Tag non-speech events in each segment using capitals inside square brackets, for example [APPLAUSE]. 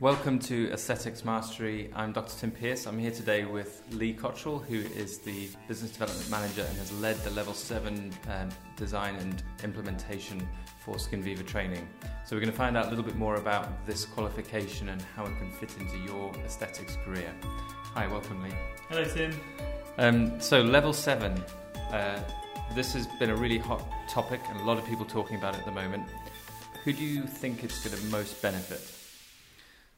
Welcome to Aesthetics Mastery. I'm Dr. Tim Pearce. I'm here today with Lee Cottrell, who is the Business Development Manager and has led the Level 7 um, design and implementation for SkinViva training. So, we're going to find out a little bit more about this qualification and how it can fit into your aesthetics career. Hi, welcome, Lee. Hello, Tim. Um, so, Level 7, uh, this has been a really hot topic and a lot of people talking about it at the moment. Who do you think it's going to most benefit?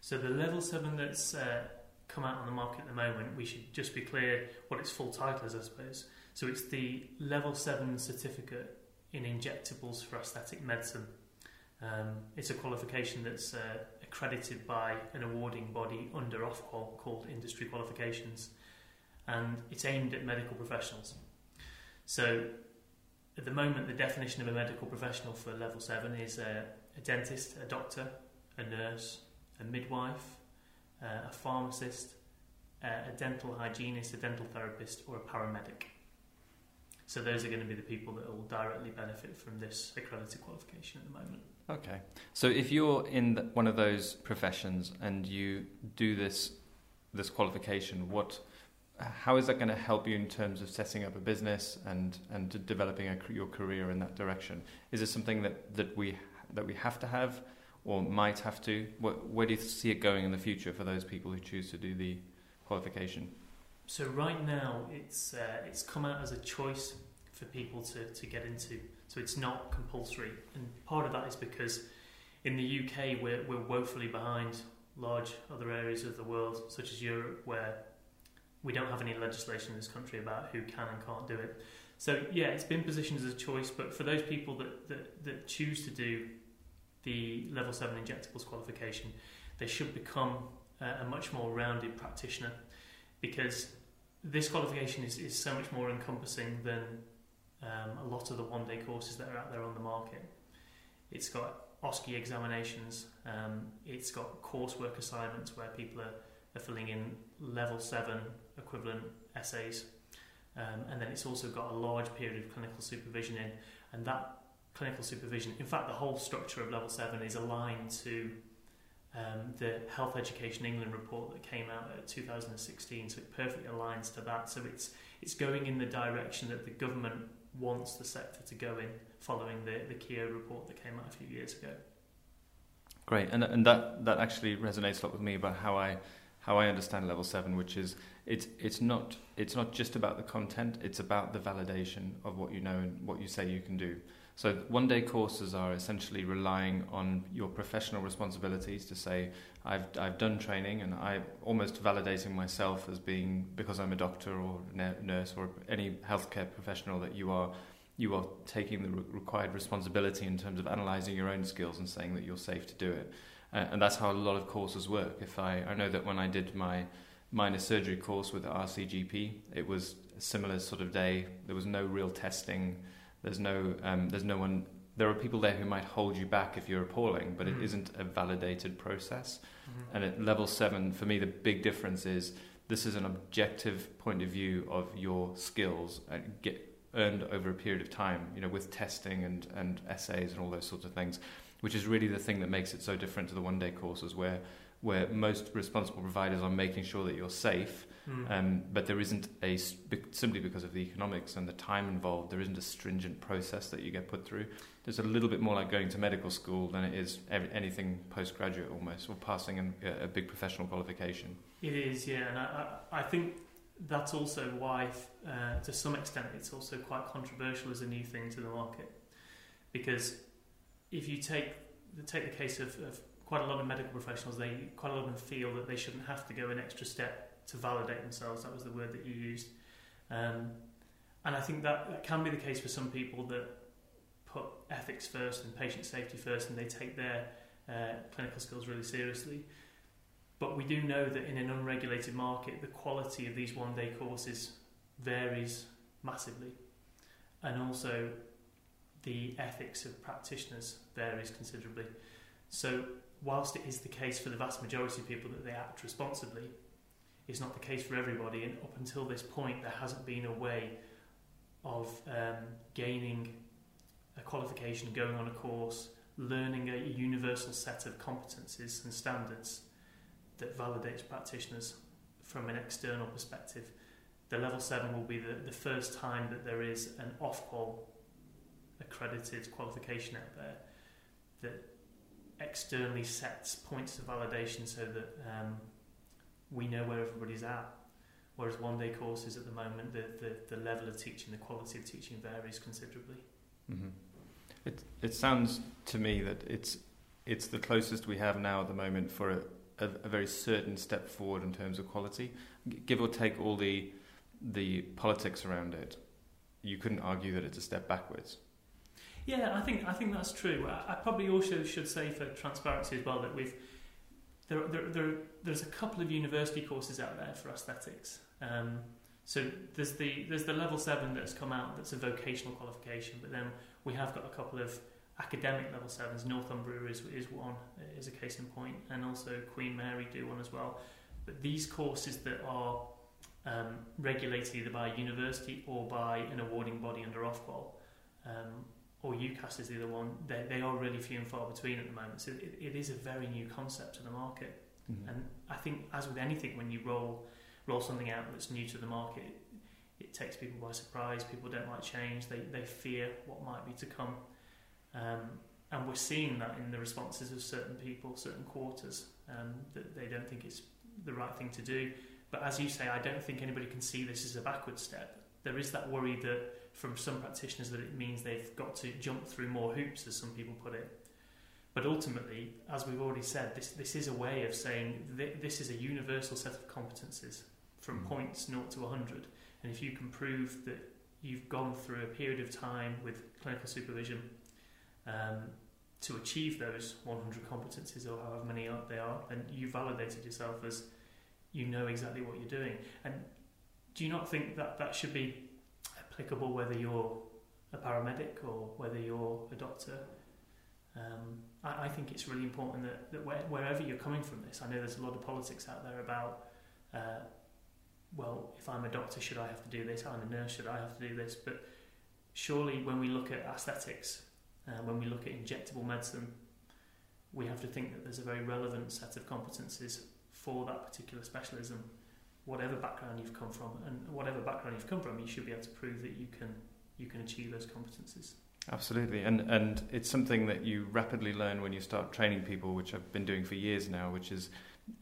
So the level seven that's uh, come out on the market at the moment, we should just be clear what its full title is, I suppose. So it's the level seven certificate in injectables for aesthetic medicine. Um, it's a qualification that's uh, accredited by an awarding body under Ofqual called Industry Qualifications, and it's aimed at medical professionals. So at the moment, the definition of a medical professional for level seven is a, a dentist, a doctor, a nurse, a midwife, uh, a pharmacist, uh, a dental hygienist, a dental therapist, or a paramedic. So those are going to be the people that will directly benefit from this accredited qualification at the moment. Okay. So if you're in the, one of those professions and you do this this qualification, what how is that going to help you in terms of setting up a business and and developing a, your career in that direction? Is it something that, that we that we have to have? Or might have to? where do you see it going in the future for those people who choose to do the qualification? So right now, it's uh, it's come out as a choice for people to, to get into. So it's not compulsory, and part of that is because in the UK we're we're woefully behind large other areas of the world, such as Europe, where we don't have any legislation in this country about who can and can't do it. So yeah, it's been positioned as a choice, but for those people that, that, that choose to do the level 7 injectables qualification, they should become uh, a much more rounded practitioner because this qualification is, is so much more encompassing than um, a lot of the one day courses that are out there on the market. It's got OSCE examinations, um, it's got coursework assignments where people are, are filling in level 7 equivalent essays. Um, and then it's also got a large period of clinical supervision in, and that clinical supervision. In fact, the whole structure of Level 7 is aligned to um, the Health Education England report that came out in 2016, so it perfectly aligns to that. So it's, it's going in the direction that the government wants the sector to go in, following the, the Keogh report that came out a few years ago. Great, and, and that, that actually resonates a lot with me about how I how I understand level seven, which is it's it's not it's not just about the content; it's about the validation of what you know and what you say you can do. So one day courses are essentially relying on your professional responsibilities to say I've I've done training and I'm almost validating myself as being because I'm a doctor or nurse or any healthcare professional that you are you are taking the re- required responsibility in terms of analyzing your own skills and saying that you're safe to do it. Uh, and that's how a lot of courses work. If I I know that when I did my minor surgery course with the RCGP, it was a similar sort of day. There was no real testing there's no, um, there's no one. There are people there who might hold you back if you're appalling, but mm-hmm. it isn't a validated process. Mm-hmm. And at level seven, for me, the big difference is this is an objective point of view of your skills and get earned over a period of time. You know, with testing and and essays and all those sorts of things, which is really the thing that makes it so different to the one day courses where where most responsible providers are making sure that you're safe Mm. Um, but there isn't a simply because of the economics and the time involved. There isn't a stringent process that you get put through. It's a little bit more like going to medical school than it is anything postgraduate almost, or passing an, a big professional qualification. It is, yeah, and I, I, I think that's also why, uh, to some extent, it's also quite controversial as a new thing to the market, because if you take take the case of, of quite a lot of medical professionals, they quite a lot of them feel that they shouldn't have to go an extra step to validate themselves. That was the word that you used. Um, and I think that, that can be the case for some people that put ethics first and patient safety first and they take their uh, clinical skills really seriously. But we do know that in an unregulated market, the quality of these one day courses varies massively. And also, the ethics of practitioners varies considerably. So, whilst it is the case for the vast majority of people that they act responsibly, it's not the case for everybody. And up until this point, there hasn't been a way of um, gaining a qualification, going on a course, learning a universal set of competencies and standards that validates practitioners from an external perspective. The level seven will be the, the first time that there is an Ofqual accredited qualification out there that externally sets points of validation so that um, we know where everybody's at. Whereas one day courses at the moment, the, the, the level of teaching, the quality of teaching varies considerably. Mm-hmm. It, it sounds to me that it's, it's the closest we have now at the moment for a, a, a very certain step forward in terms of quality. Give or take all the, the politics around it, you couldn't argue that it's a step backwards. Yeah, I think I think that's true. I, I probably also should say for transparency as well that we've there, there, there, there's a couple of university courses out there for aesthetics. Um, so there's the there's the level seven that's come out that's a vocational qualification, but then we have got a couple of academic level sevens. Northumbria is is one is a case in point, and also Queen Mary do one as well. But these courses that are um, regulated either by a university or by an awarding body under Ofqual, um, or UCAS is the other one, they, they are really few and far between at the moment. So it, it is a very new concept to the market. Mm-hmm. And I think, as with anything, when you roll roll something out that's new to the market, it, it takes people by surprise. People don't like change. They, they fear what might be to come. Um, and we're seeing that in the responses of certain people, certain quarters, um, that they don't think it's the right thing to do. But as you say, I don't think anybody can see this as a backward step. There is that worry that from some practitioners that it means they've got to jump through more hoops, as some people put it. But ultimately, as we've already said, this, this is a way of saying th- this is a universal set of competences from mm. points 0 to 100. And if you can prove that you've gone through a period of time with clinical supervision um, to achieve those 100 competencies or however many they are, then you've validated yourself as you know exactly what you're doing. And do you not think that that should be applicable whether you're a paramedic or whether you're a doctor. Um, I, I, think it's really important that, that where, wherever you're coming from this, I know there's a lot of politics out there about, uh, well, if I'm a doctor, should I have to do this? I'm a nurse, should I have to do this? But surely when we look at aesthetics, uh, when we look at injectable medicine, we have to think that there's a very relevant set of competencies for that particular specialism whatever background you've come from and whatever background you've come from, you should be able to prove that you can you can achieve those competencies. Absolutely, and and it's something that you rapidly learn when you start training people, which I've been doing for years now, which is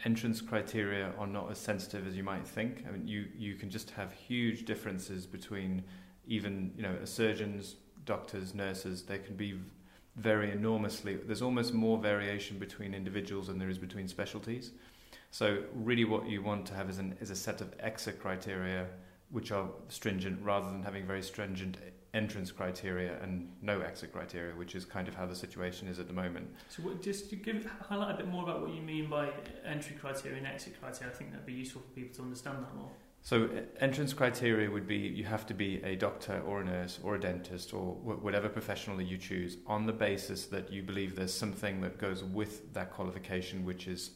entrance criteria are not as sensitive as you might think. I mean, you you can just have huge differences between even you know surgeons, doctors, nurses. They can be very enormously. There's almost more variation between individuals than there is between specialties. So really, what you want to have is, an, is a set of exit criteria which are stringent, rather than having very stringent entrance criteria and no exit criteria, which is kind of how the situation is at the moment. So, what, just to give highlight a bit more about what you mean by entry criteria and exit criteria, I think that'd be useful for people to understand that more. So, entrance criteria would be you have to be a doctor or a nurse or a dentist or whatever professional that you choose on the basis that you believe there's something that goes with that qualification which is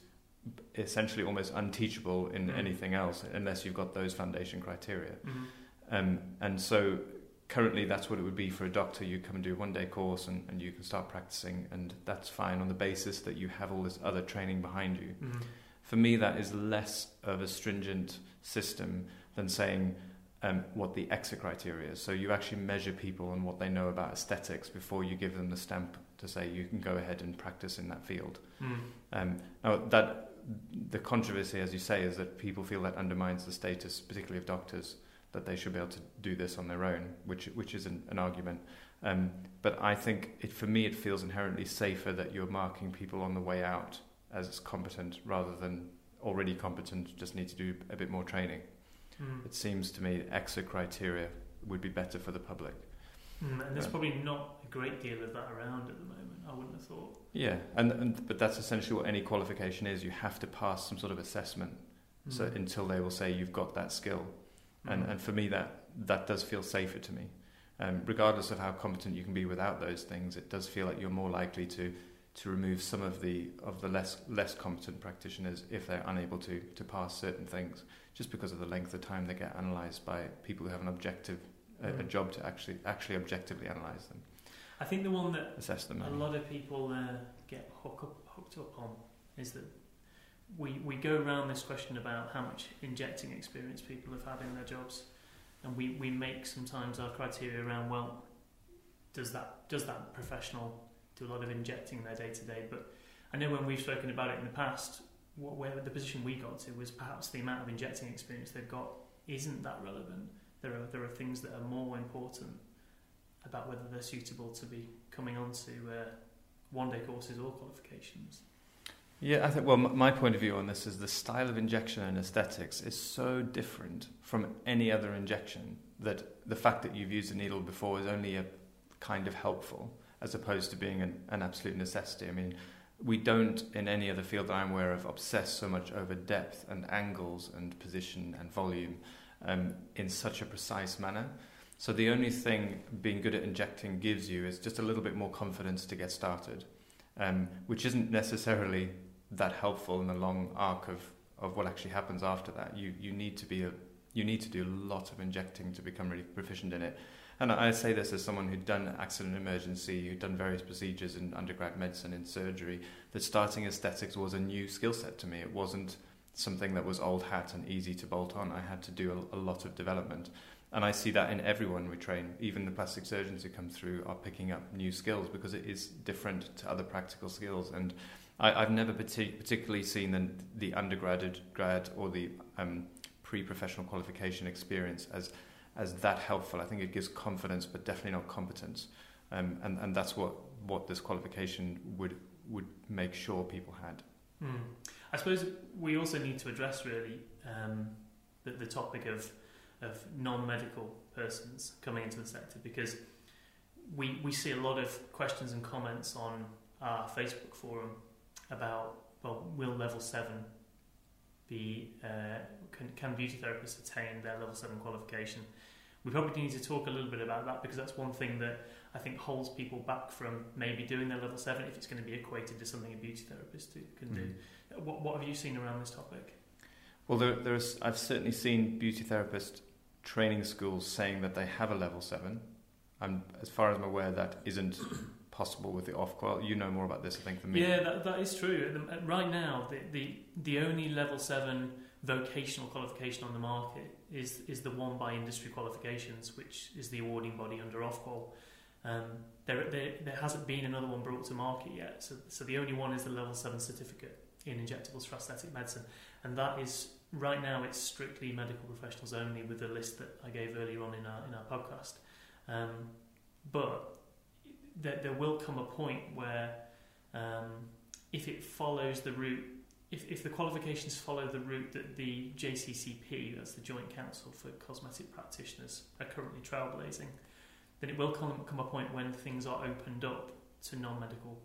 essentially almost unteachable in mm. anything else unless you've got those foundation criteria. Mm-hmm. Um, and so currently that's what it would be for a doctor. You come and do a one day course and, and you can start practicing, and that's fine on the basis that you have all this other training behind you. Mm-hmm. For me, that is less of a stringent system than saying um, what the exit criteria is. So you actually measure people and what they know about aesthetics before you give them the stamp to say you can go ahead and practice in that field. Mm. Um, now that the controversy, as you say, is that people feel that undermines the status, particularly of doctors, that they should be able to do this on their own, which which is an, an argument. Um, but I think it, for me, it feels inherently safer that you're marking people on the way out as competent rather than already competent, just need to do a bit more training. Mm. It seems to me exit criteria would be better for the public. Mm, and there's probably not a great deal of that around at the moment. I wouldn't have thought. Yeah, and, and but that's essentially what any qualification is. You have to pass some sort of assessment, mm. so until they will say you've got that skill, mm. and and for me that that does feel safer to me. Um, regardless of how competent you can be without those things, it does feel like you're more likely to to remove some of the of the less less competent practitioners if they're unable to to pass certain things, just because of the length of time they get analysed by people who have an objective a, mm. a job to actually actually objectively analyse them. I think the one that assess them. A lot of people uh, get hook up, hooked up on is that we, we go around this question about how much injecting experience people have had in their jobs, and we, we make sometimes our criteria around well, does that does that professional do a lot of injecting in their day to day? But I know when we've spoken about it in the past, what, where the position we got to was perhaps the amount of injecting experience they've got isn't that relevant. There are there are things that are more important about whether they're suitable to be coming on to uh, one day courses or qualifications. Yeah, I think, well, my point of view on this is the style of injection and aesthetics is so different from any other injection that the fact that you've used a needle before is only a kind of helpful as opposed to being an, an absolute necessity. I mean, we don't, in any other field that I'm aware of, obsess so much over depth and angles and position and volume um, in such a precise manner. So the only thing being good at injecting gives you is just a little bit more confidence to get started, um, which isn't necessarily that helpful in the long arc of, of what actually happens after that. You you need to be a you need to do a lot of injecting to become really proficient in it. And I say this as someone who'd done accident emergency, who'd done various procedures in undergrad medicine, in surgery, that starting aesthetics was a new skill set to me. It wasn't something that was old hat and easy to bolt on. I had to do a, a lot of development. And I see that in everyone we train. Even the plastic surgeons who come through are picking up new skills because it is different to other practical skills. And I, have never partic- particularly seen the, the undergraduate grad or the um, pre-professional qualification experience as as that helpful. I think it gives confidence, but definitely not competence. Um, and and that's what what this qualification would would make sure people had. Mm. I suppose we also need to address really um, the, the topic of of non-medical persons coming into the sector because we we see a lot of questions and comments on our Facebook forum about well, will level seven be uh, can, can beauty therapists attain their level seven qualification? We probably need to talk a little bit about that because that's one thing that I think holds people back from maybe doing their level seven if it's going to be equated to something a beauty therapist can do. Mm. What, what have you seen around this topic? Well, there, there's I've certainly seen beauty therapist training schools saying that they have a level seven. And as far as I'm aware, that isn't [COUGHS] possible with the Ofqual. You know more about this, I think, than me. Yeah, that, that is true. Right now, the, the, the only level 7 vocational qualification on the market is, is the one by industry qualifications, which is the awarding body under Ofqual. Um, there, there, there hasn't been another one brought to market yet, so, so the only one is the level 7 certificate in injectables for aesthetic medicine, and that is right now it's strictly medical professionals only with the list that I gave earlier on in our in our podcast. Um, but there, there will come a point where um, if it follows the route, if, if the qualifications follow the route that the JCCP, that's the Joint Council for Cosmetic Practitioners, are currently trailblazing, then it will come, come a point when things are opened up to non-medical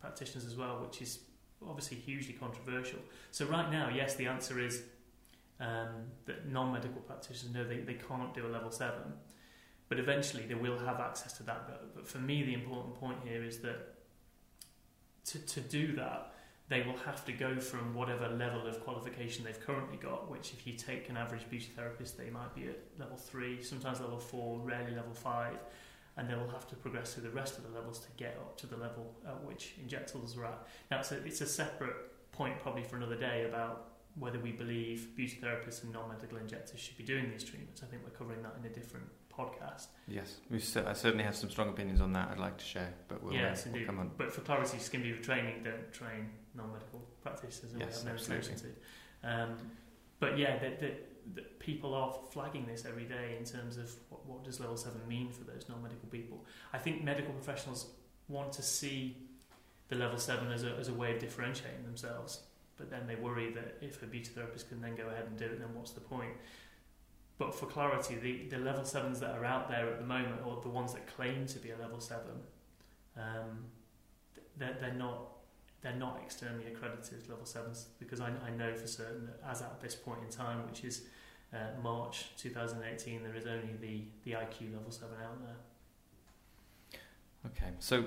practitioners as well, which is obviously hugely controversial. So right now, yes, the answer is um, that non-medical practitioners know they, they can't do a level 7 but eventually they will have access to that. But, but for me, the important point here is that to, to do that, they will have to go from whatever level of qualification they've currently got, which if you take an average beauty therapist, they might be at level three, sometimes level four, rarely level five, and they will have to progress through the rest of the levels to get up to the level at which injectables are at. Now, it's a, it's a separate point probably for another day about whether we believe beauty therapists and non-medical injectors should be doing these treatments. I think we're covering that in a different podcast. Yes, we I certainly have some strong opinions on that. I'd like to share, but we'll, yes, uh, indeed. We'll come on. But for clarity, SkinViva training don't train non-medical practitioners, and yes, we have no to. Um, but yeah, the, that, that people are flagging this every day in terms of what, what does level seven mean for those non-medical people. I think medical professionals want to see the level seven as a, as a way of differentiating themselves, but then they worry that if a beauty therapist can then go ahead and do it, then what's the point? But for clarity, the, the level sevens that are out there at the moment, or the ones that claim to be a level seven, um, they're, they're not they're not externally accredited level sevens because I, I know for certain that as at this point in time, which is uh, March 2018, there is only the, the IQ level seven out there. Okay, so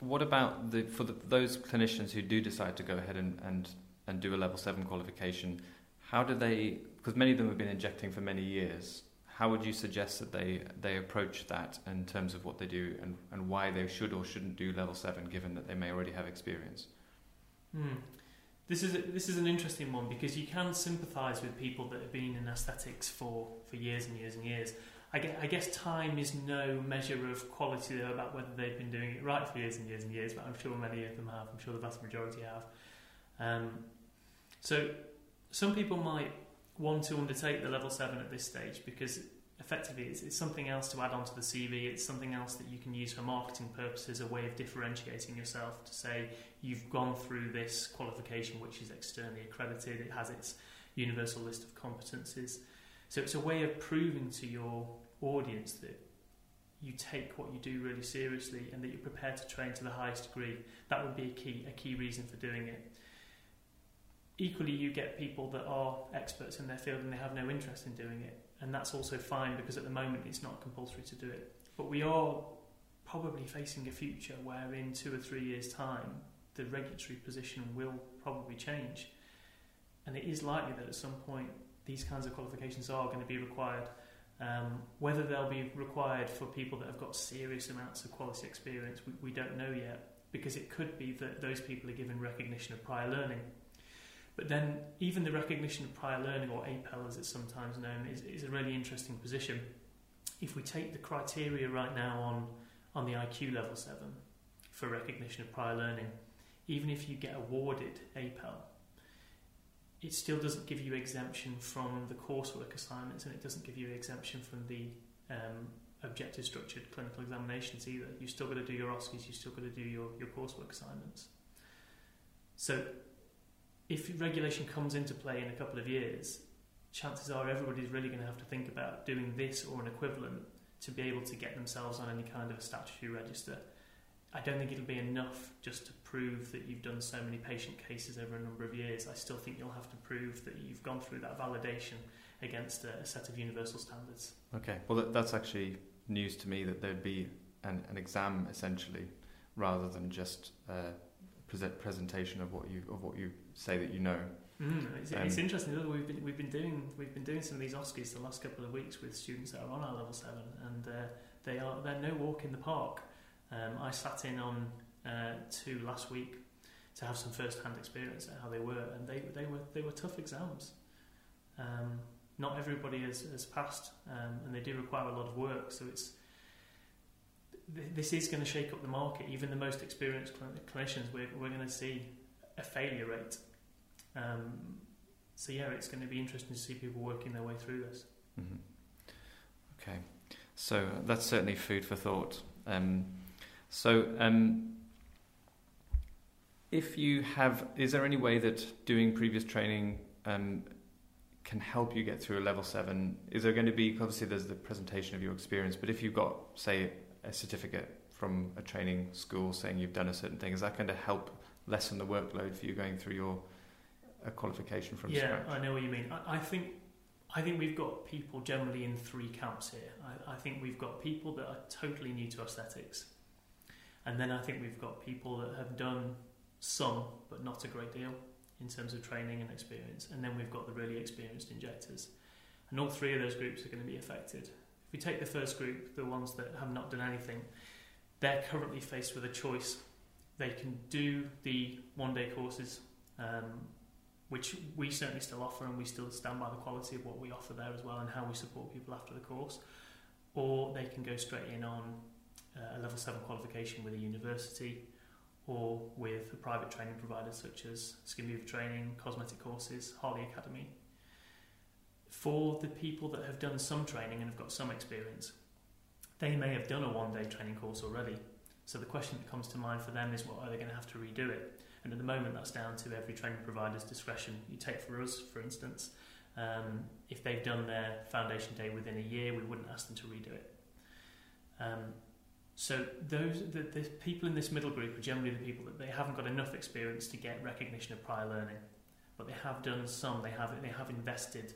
what about the for the, those clinicians who do decide to go ahead and, and, and do a level seven qualification? How do they because many of them have been injecting for many years. How would you suggest that they, they approach that in terms of what they do and, and why they should or shouldn't do level 7 given that they may already have experience? Hmm. This is a, this is an interesting one because you can sympathise with people that have been in aesthetics for, for years and years and years. I guess, I guess time is no measure of quality though about whether they've been doing it right for years and years and years, but I'm sure many of them have. I'm sure the vast majority have. Um, so some people might want to undertake the level seven at this stage because effectively it's, it's, something else to add onto the CV. It's something else that you can use for marketing purposes, a way of differentiating yourself to say you've gone through this qualification which is externally accredited. It has its universal list of competencies. So it's a way of proving to your audience that you take what you do really seriously and that you're prepared to train to the highest degree. That would be a key a key reason for doing it equally you get people that are experts in their field and they have no interest in doing it. And that's also fine because at the moment it's not compulsory to do it. But we are probably facing a future where in two or three years time the regulatory position will probably change. And it is likely that at some point these kinds of qualifications are going to be required. Um, whether they'll be required for people that have got serious amounts of quality experience we, we don't know yet because it could be that those people are given recognition of prior learning but then, even the recognition of prior learning, or APEL as it's sometimes known, is, is a really interesting position. If we take the criteria right now on, on the IQ level 7 for recognition of prior learning, even if you get awarded APEL, it still doesn't give you exemption from the coursework assignments and it doesn't give you exemption from the um, objective structured clinical examinations either. You've still got to do your OSCEs, you've still got to do your, your coursework assignments. So if regulation comes into play in a couple of years, chances are everybody's really going to have to think about doing this or an equivalent to be able to get themselves on any kind of a statutory register. I don't think it'll be enough just to prove that you've done so many patient cases over a number of years. I still think you'll have to prove that you've gone through that validation against a, set of universal standards. Okay, well, that's actually news to me that there'd be an, an exam essentially rather than just a present presentation of what you of what you say that you know. Mm, it's, um, it's, interesting. We've been we've been doing we've been doing some of these OSCEs the last couple of weeks with students that are on our level seven, and uh, they are they're no walk in the park. Um, I sat in on uh, two last week to have some first-hand experience at how they were, and they they were they were tough exams. Um, not everybody has, has passed, um, and they do require a lot of work. So it's this is going to shake up the market. Even the most experienced clinicians, we're, we're going to see a failure rate um, so yeah, it's going to be interesting to see people working their way through this. Mm-hmm. Okay, so that's certainly food for thought. Um, so um, if you have, is there any way that doing previous training um, can help you get through a level seven? Is there going to be obviously there's the presentation of your experience, but if you've got say a certificate from a training school saying you've done a certain thing, is that going to help lessen the workload for you going through your a qualification from yeah, scratch. I know what you mean. I, I, think I think we've got people generally in three camps here. I, I, think we've got people that are totally new to aesthetics, and then I think we've got people that have done some but not a great deal in terms of training and experience, and then we've got the really experienced injectors, and all three of those groups are going to be affected. If we take the first group, the ones that have not done anything, they're currently faced with a choice. They can do the one-day courses. Um, which we certainly still offer and we still stand by the quality of what we offer there as well and how we support people after the course. Or they can go straight in on uh, a level 7 qualification with a university or with a private training provider such as Skin Training, Cosmetic Courses, Harley Academy. For the people that have done some training and have got some experience, they may have done a one day training course already. So the question that comes to mind for them is, well, are they going to have to redo it? And at the moment, that's down to every training provider's discretion. You take for us, for instance, um, if they've done their foundation day within a year, we wouldn't ask them to redo it. Um, so those the, the people in this middle group are generally the people that they haven't got enough experience to get recognition of prior learning, but they have done some. They have they have invested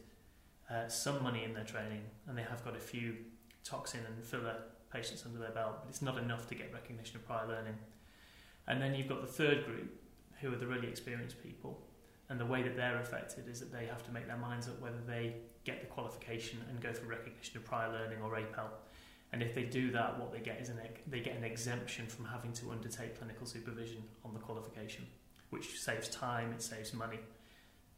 uh, some money in their training, and they have got a few toxin and filler patients under their belt, but it's not enough to get recognition of prior learning. And then you've got the third group, who are the really experienced people. And the way that they're affected is that they have to make their minds up whether they get the qualification and go for recognition of prior learning or APEL. And if they do that, what they get is an they get an exemption from having to undertake clinical supervision on the qualification, which saves time, it saves money.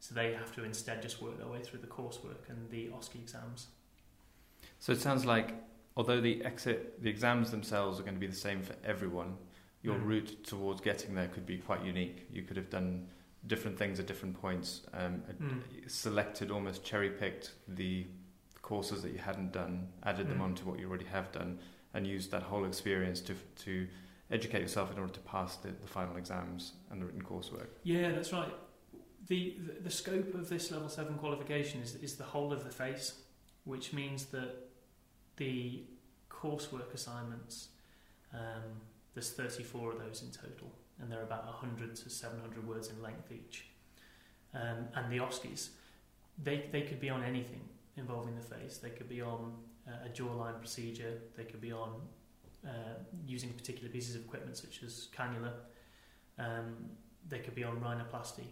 So they have to instead just work their way through the coursework and the OSCE exams. So it sounds like although the exit, the exams themselves are going to be the same for everyone, your Mm. route towards getting there could be quite unique. You could have done different things at different points, um, Mm. selected, almost cherry picked the courses that you hadn't done, added them Mm. onto what you already have done, and used that whole experience to to educate yourself in order to pass the, the final exams and the written coursework. Yeah, that's right. The, the scope of this level seven qualification is is the whole of the face, which means that the coursework assignments um, there's 34 of those in total, and they're about 100 to 700 words in length each. Um, and the OSCEs, they they could be on anything involving the face. They could be on uh, a jawline procedure. They could be on uh, using particular pieces of equipment such as cannula. Um, they could be on rhinoplasty.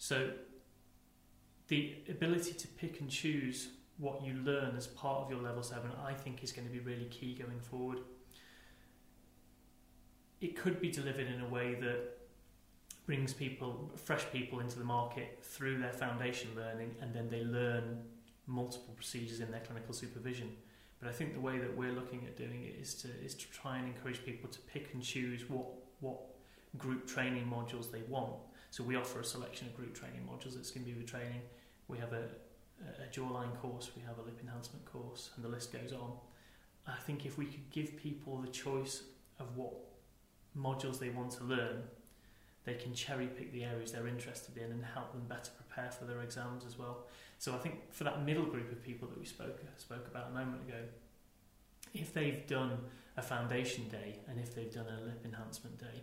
So the ability to pick and choose what you learn as part of your level 7 I think is going to be really key going forward. It could be delivered in a way that brings people fresh people into the market through their foundation learning and then they learn multiple procedures in their clinical supervision. But I think the way that we're looking at doing it is to is to try and encourage people to pick and choose what what group training modules they want. So we offer a selection of group training modules at SkinViva Training. We have a, a jawline course, we have a lip enhancement course, and the list goes on. I think if we could give people the choice of what modules they want to learn, they can cherry pick the areas they're interested in and help them better prepare for their exams as well. So I think for that middle group of people that we spoke spoke about a moment ago, if they've done a foundation day and if they've done a lip enhancement day,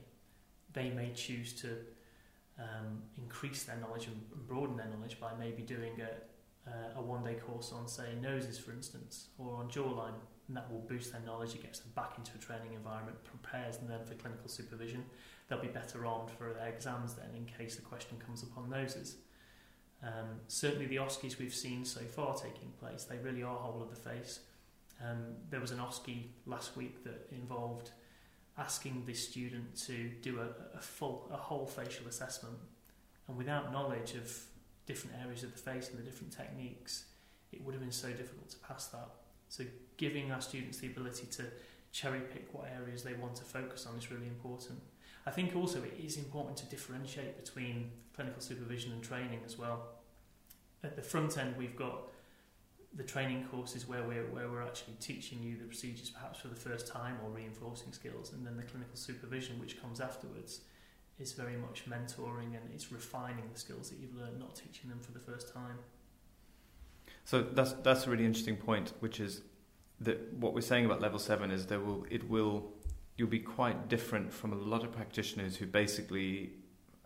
they may choose to um, increase their knowledge and broaden their knowledge by maybe doing a, uh, a one day course on, say, noses, for instance, or on jawline, and that will boost their knowledge. It gets them back into a training environment, prepares them then for clinical supervision. They'll be better armed for their exams then in case the question comes upon noses. Um, certainly, the OSCEs we've seen so far taking place, they really are whole of the face. Um, there was an OSCE last week that involved asking the student to do a, a full, a whole facial assessment, and without knowledge of different areas of the face and the different techniques, it would have been so difficult to pass that. So, giving our students the ability to cherry pick what areas they want to focus on is really important. I think also it is important to differentiate between clinical supervision and training as well. At the front end, we've got the training courses where we're where we're actually teaching you the procedures perhaps for the first time or reinforcing skills, and then the clinical supervision which comes afterwards is very much mentoring and it's refining the skills that you've learned, not teaching them for the first time. So that's that's a really interesting point, which is that what we're saying about level seven is there will it will you'll be quite different from a lot of practitioners who basically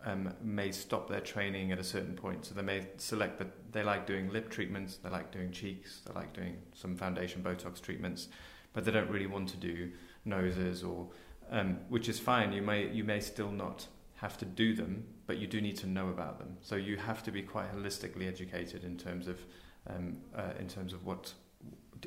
um, may stop their training at a certain point. So they may select that they like doing lip treatments, they like doing cheeks, they like doing some foundation Botox treatments, but they don't really want to do noses or um, which is fine. You may you may still not have to do them, but you do need to know about them. So you have to be quite holistically educated in terms of um, uh, in terms of what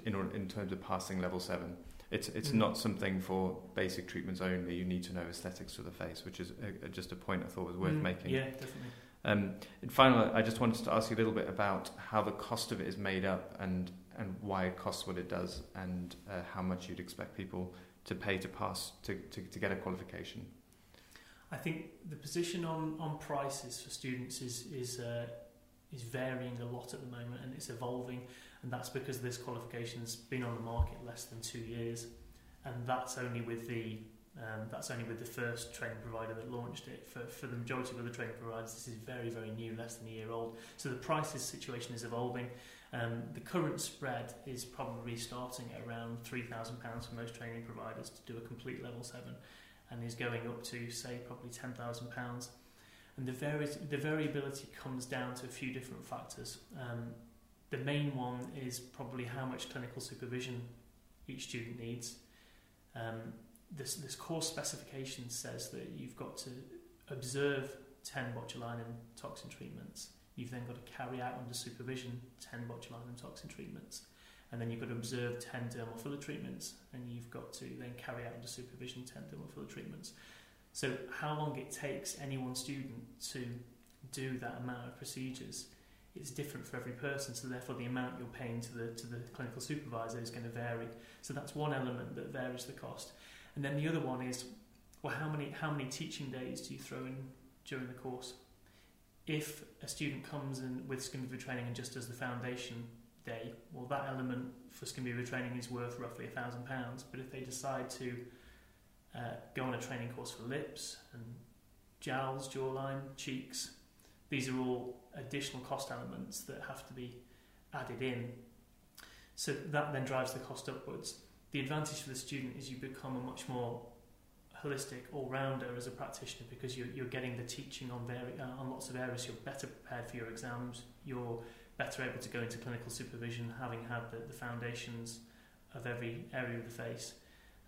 in, in terms of passing level seven. It's it's Mm. not something for basic treatments only. You need to know aesthetics for the face, which is a, a, just a point I thought was worth Mm, making. Yeah, definitely. Um, and finally, I just wanted to ask you a little bit about how the cost of it is made up and and why it costs what it does, and uh, how much you'd expect people to pay to pass to, to, to get a qualification. I think the position on, on prices for students is is uh, is varying a lot at the moment, and it's evolving, and that's because this qualification's been on the market less than two years, and that's only with the um, that's only with the first training provider that launched it. For for the majority of other training providers, this is very very new, less than a year old. So the prices situation is evolving. Um, the current spread is probably starting at around three thousand pounds for most training providers to do a complete level seven and is going up to say probably ten thousand pounds. And the vari- the variability comes down to a few different factors. Um, the main one is probably how much clinical supervision each student needs. Um, this this course specification says that you've got to observe ten botulinum toxin treatments. You've then got to carry out under supervision ten botulinum toxin treatments and then you've got to observe 10 dermal filler treatments, and you've got to then carry out under supervision 10 dermal filler treatments. So how long it takes any one student to do that amount of procedures is different for every person. So therefore, the amount you're paying to the to the clinical supervisor is going to vary. So that's one element that varies the cost. And then the other one is, well, how many how many teaching days do you throw in during the course? If a student comes in with SkinViva training and just does the foundation day, well, that element for SkinViva training is worth roughly a thousand pounds. But if they decide to uh, go on a training course for lips and jowls, jawline, cheeks, these are all additional cost elements that have to be added in. So that then drives the cost upwards. The advantage for the student is you become a much more holistic all-rounder as a practitioner because you're, you're getting the teaching on, vari- uh, on lots of areas. You're better prepared for your exams. You're better able to go into clinical supervision having had the, the foundations of every area of the face.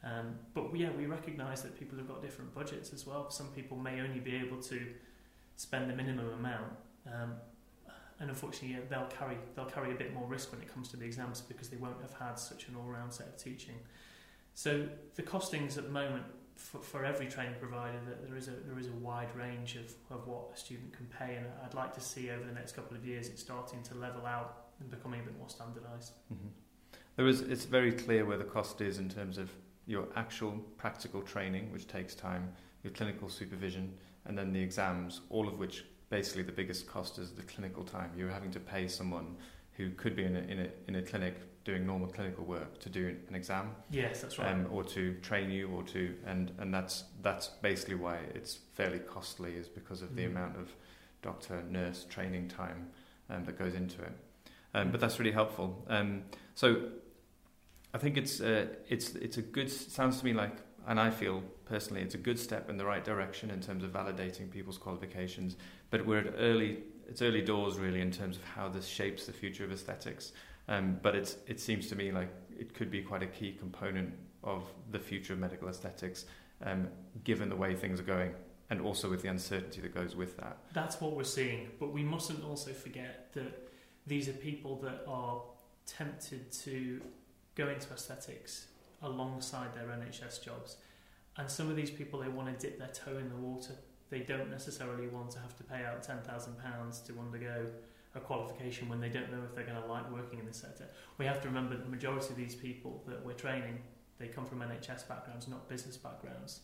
Um, but yeah, we recognise that people have got different budgets as well. Some people may only be able to spend the minimum amount, um, and unfortunately, they'll carry they'll carry a bit more risk when it comes to the exams because they won't have had such an all-round set of teaching. So the costings at the moment for, for every training provider that there is a there is a wide range of, of what a student can pay, and I'd like to see over the next couple of years it starting to level out and becoming a bit more standardised. Mm-hmm. There is it's very clear where the cost is in terms of your actual practical training, which takes time, your clinical supervision, and then the exams, all of which basically the biggest cost is the clinical time. You're having to pay someone who could be in a, in a, in a clinic doing normal clinical work to do an exam. Yes, that's right. Um, or to train you, or to and and that's that's basically why it's fairly costly, is because of the Mm. amount of doctor nurse training time um, that goes into it. Um, but that's really helpful. Um, so I think it's uh, it's it's a good sounds to me like, and I feel personally it's a good step in the right direction in terms of validating people's qualifications. But we're at early it's early doors really in terms of how this shapes the future of aesthetics. Um, but it's, it seems to me like it could be quite a key component of the future of medical aesthetics, um, given the way things are going, and also with the uncertainty that goes with that. That's what we're seeing, but we mustn't also forget that these are people that are tempted to go into aesthetics alongside their NHS jobs. And some of these people, they want to dip their toe in the water. They don't necessarily want to have to pay out £10,000 to undergo a qualification when they don't know if they're going to like working in the sector. We have to remember the majority of these people that we're training, they come from NHS backgrounds, not business backgrounds.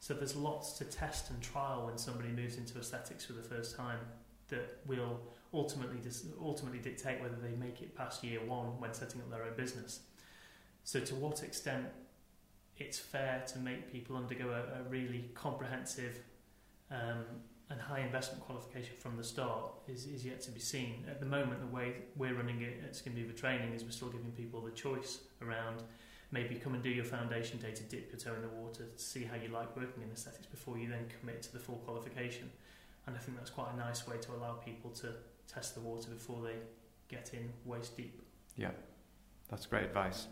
So there's lots to test and trial when somebody moves into aesthetics for the first time that will ultimately ultimately dictate whether they make it past year one when setting up their own business. So to what extent it's fair to make people undergo a, a really comprehensive um, and high investment qualification from the start is, is yet to be seen. At the moment, the way we're running it at SkinViva Training is we're still giving people the choice around maybe come and do your foundation day to dip your toe in the water to see how you like working in aesthetics before you then commit to the full qualification. And I think that's quite a nice way to allow people to test the water before they get in waist deep. Yeah, that's great advice.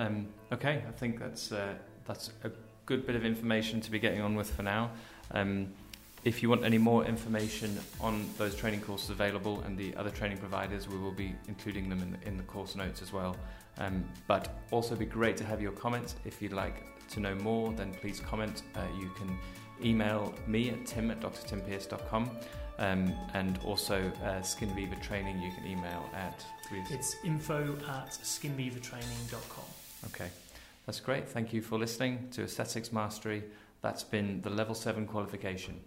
Um, okay, I think that's uh, that's a good bit of information to be getting on with for now. Um, if you want any more information on those training courses available and the other training providers, we will be including them in the, in the course notes as well. Um, but also be great to have your comments. If you'd like to know more, then please comment. Uh, you can email me at tim at drtimpearce.com um, and also uh, Training you can email at. It's info at skinvivatraining.com. Okay, that's great. Thank you for listening to Aesthetics Mastery. That's been the Level 7 qualification.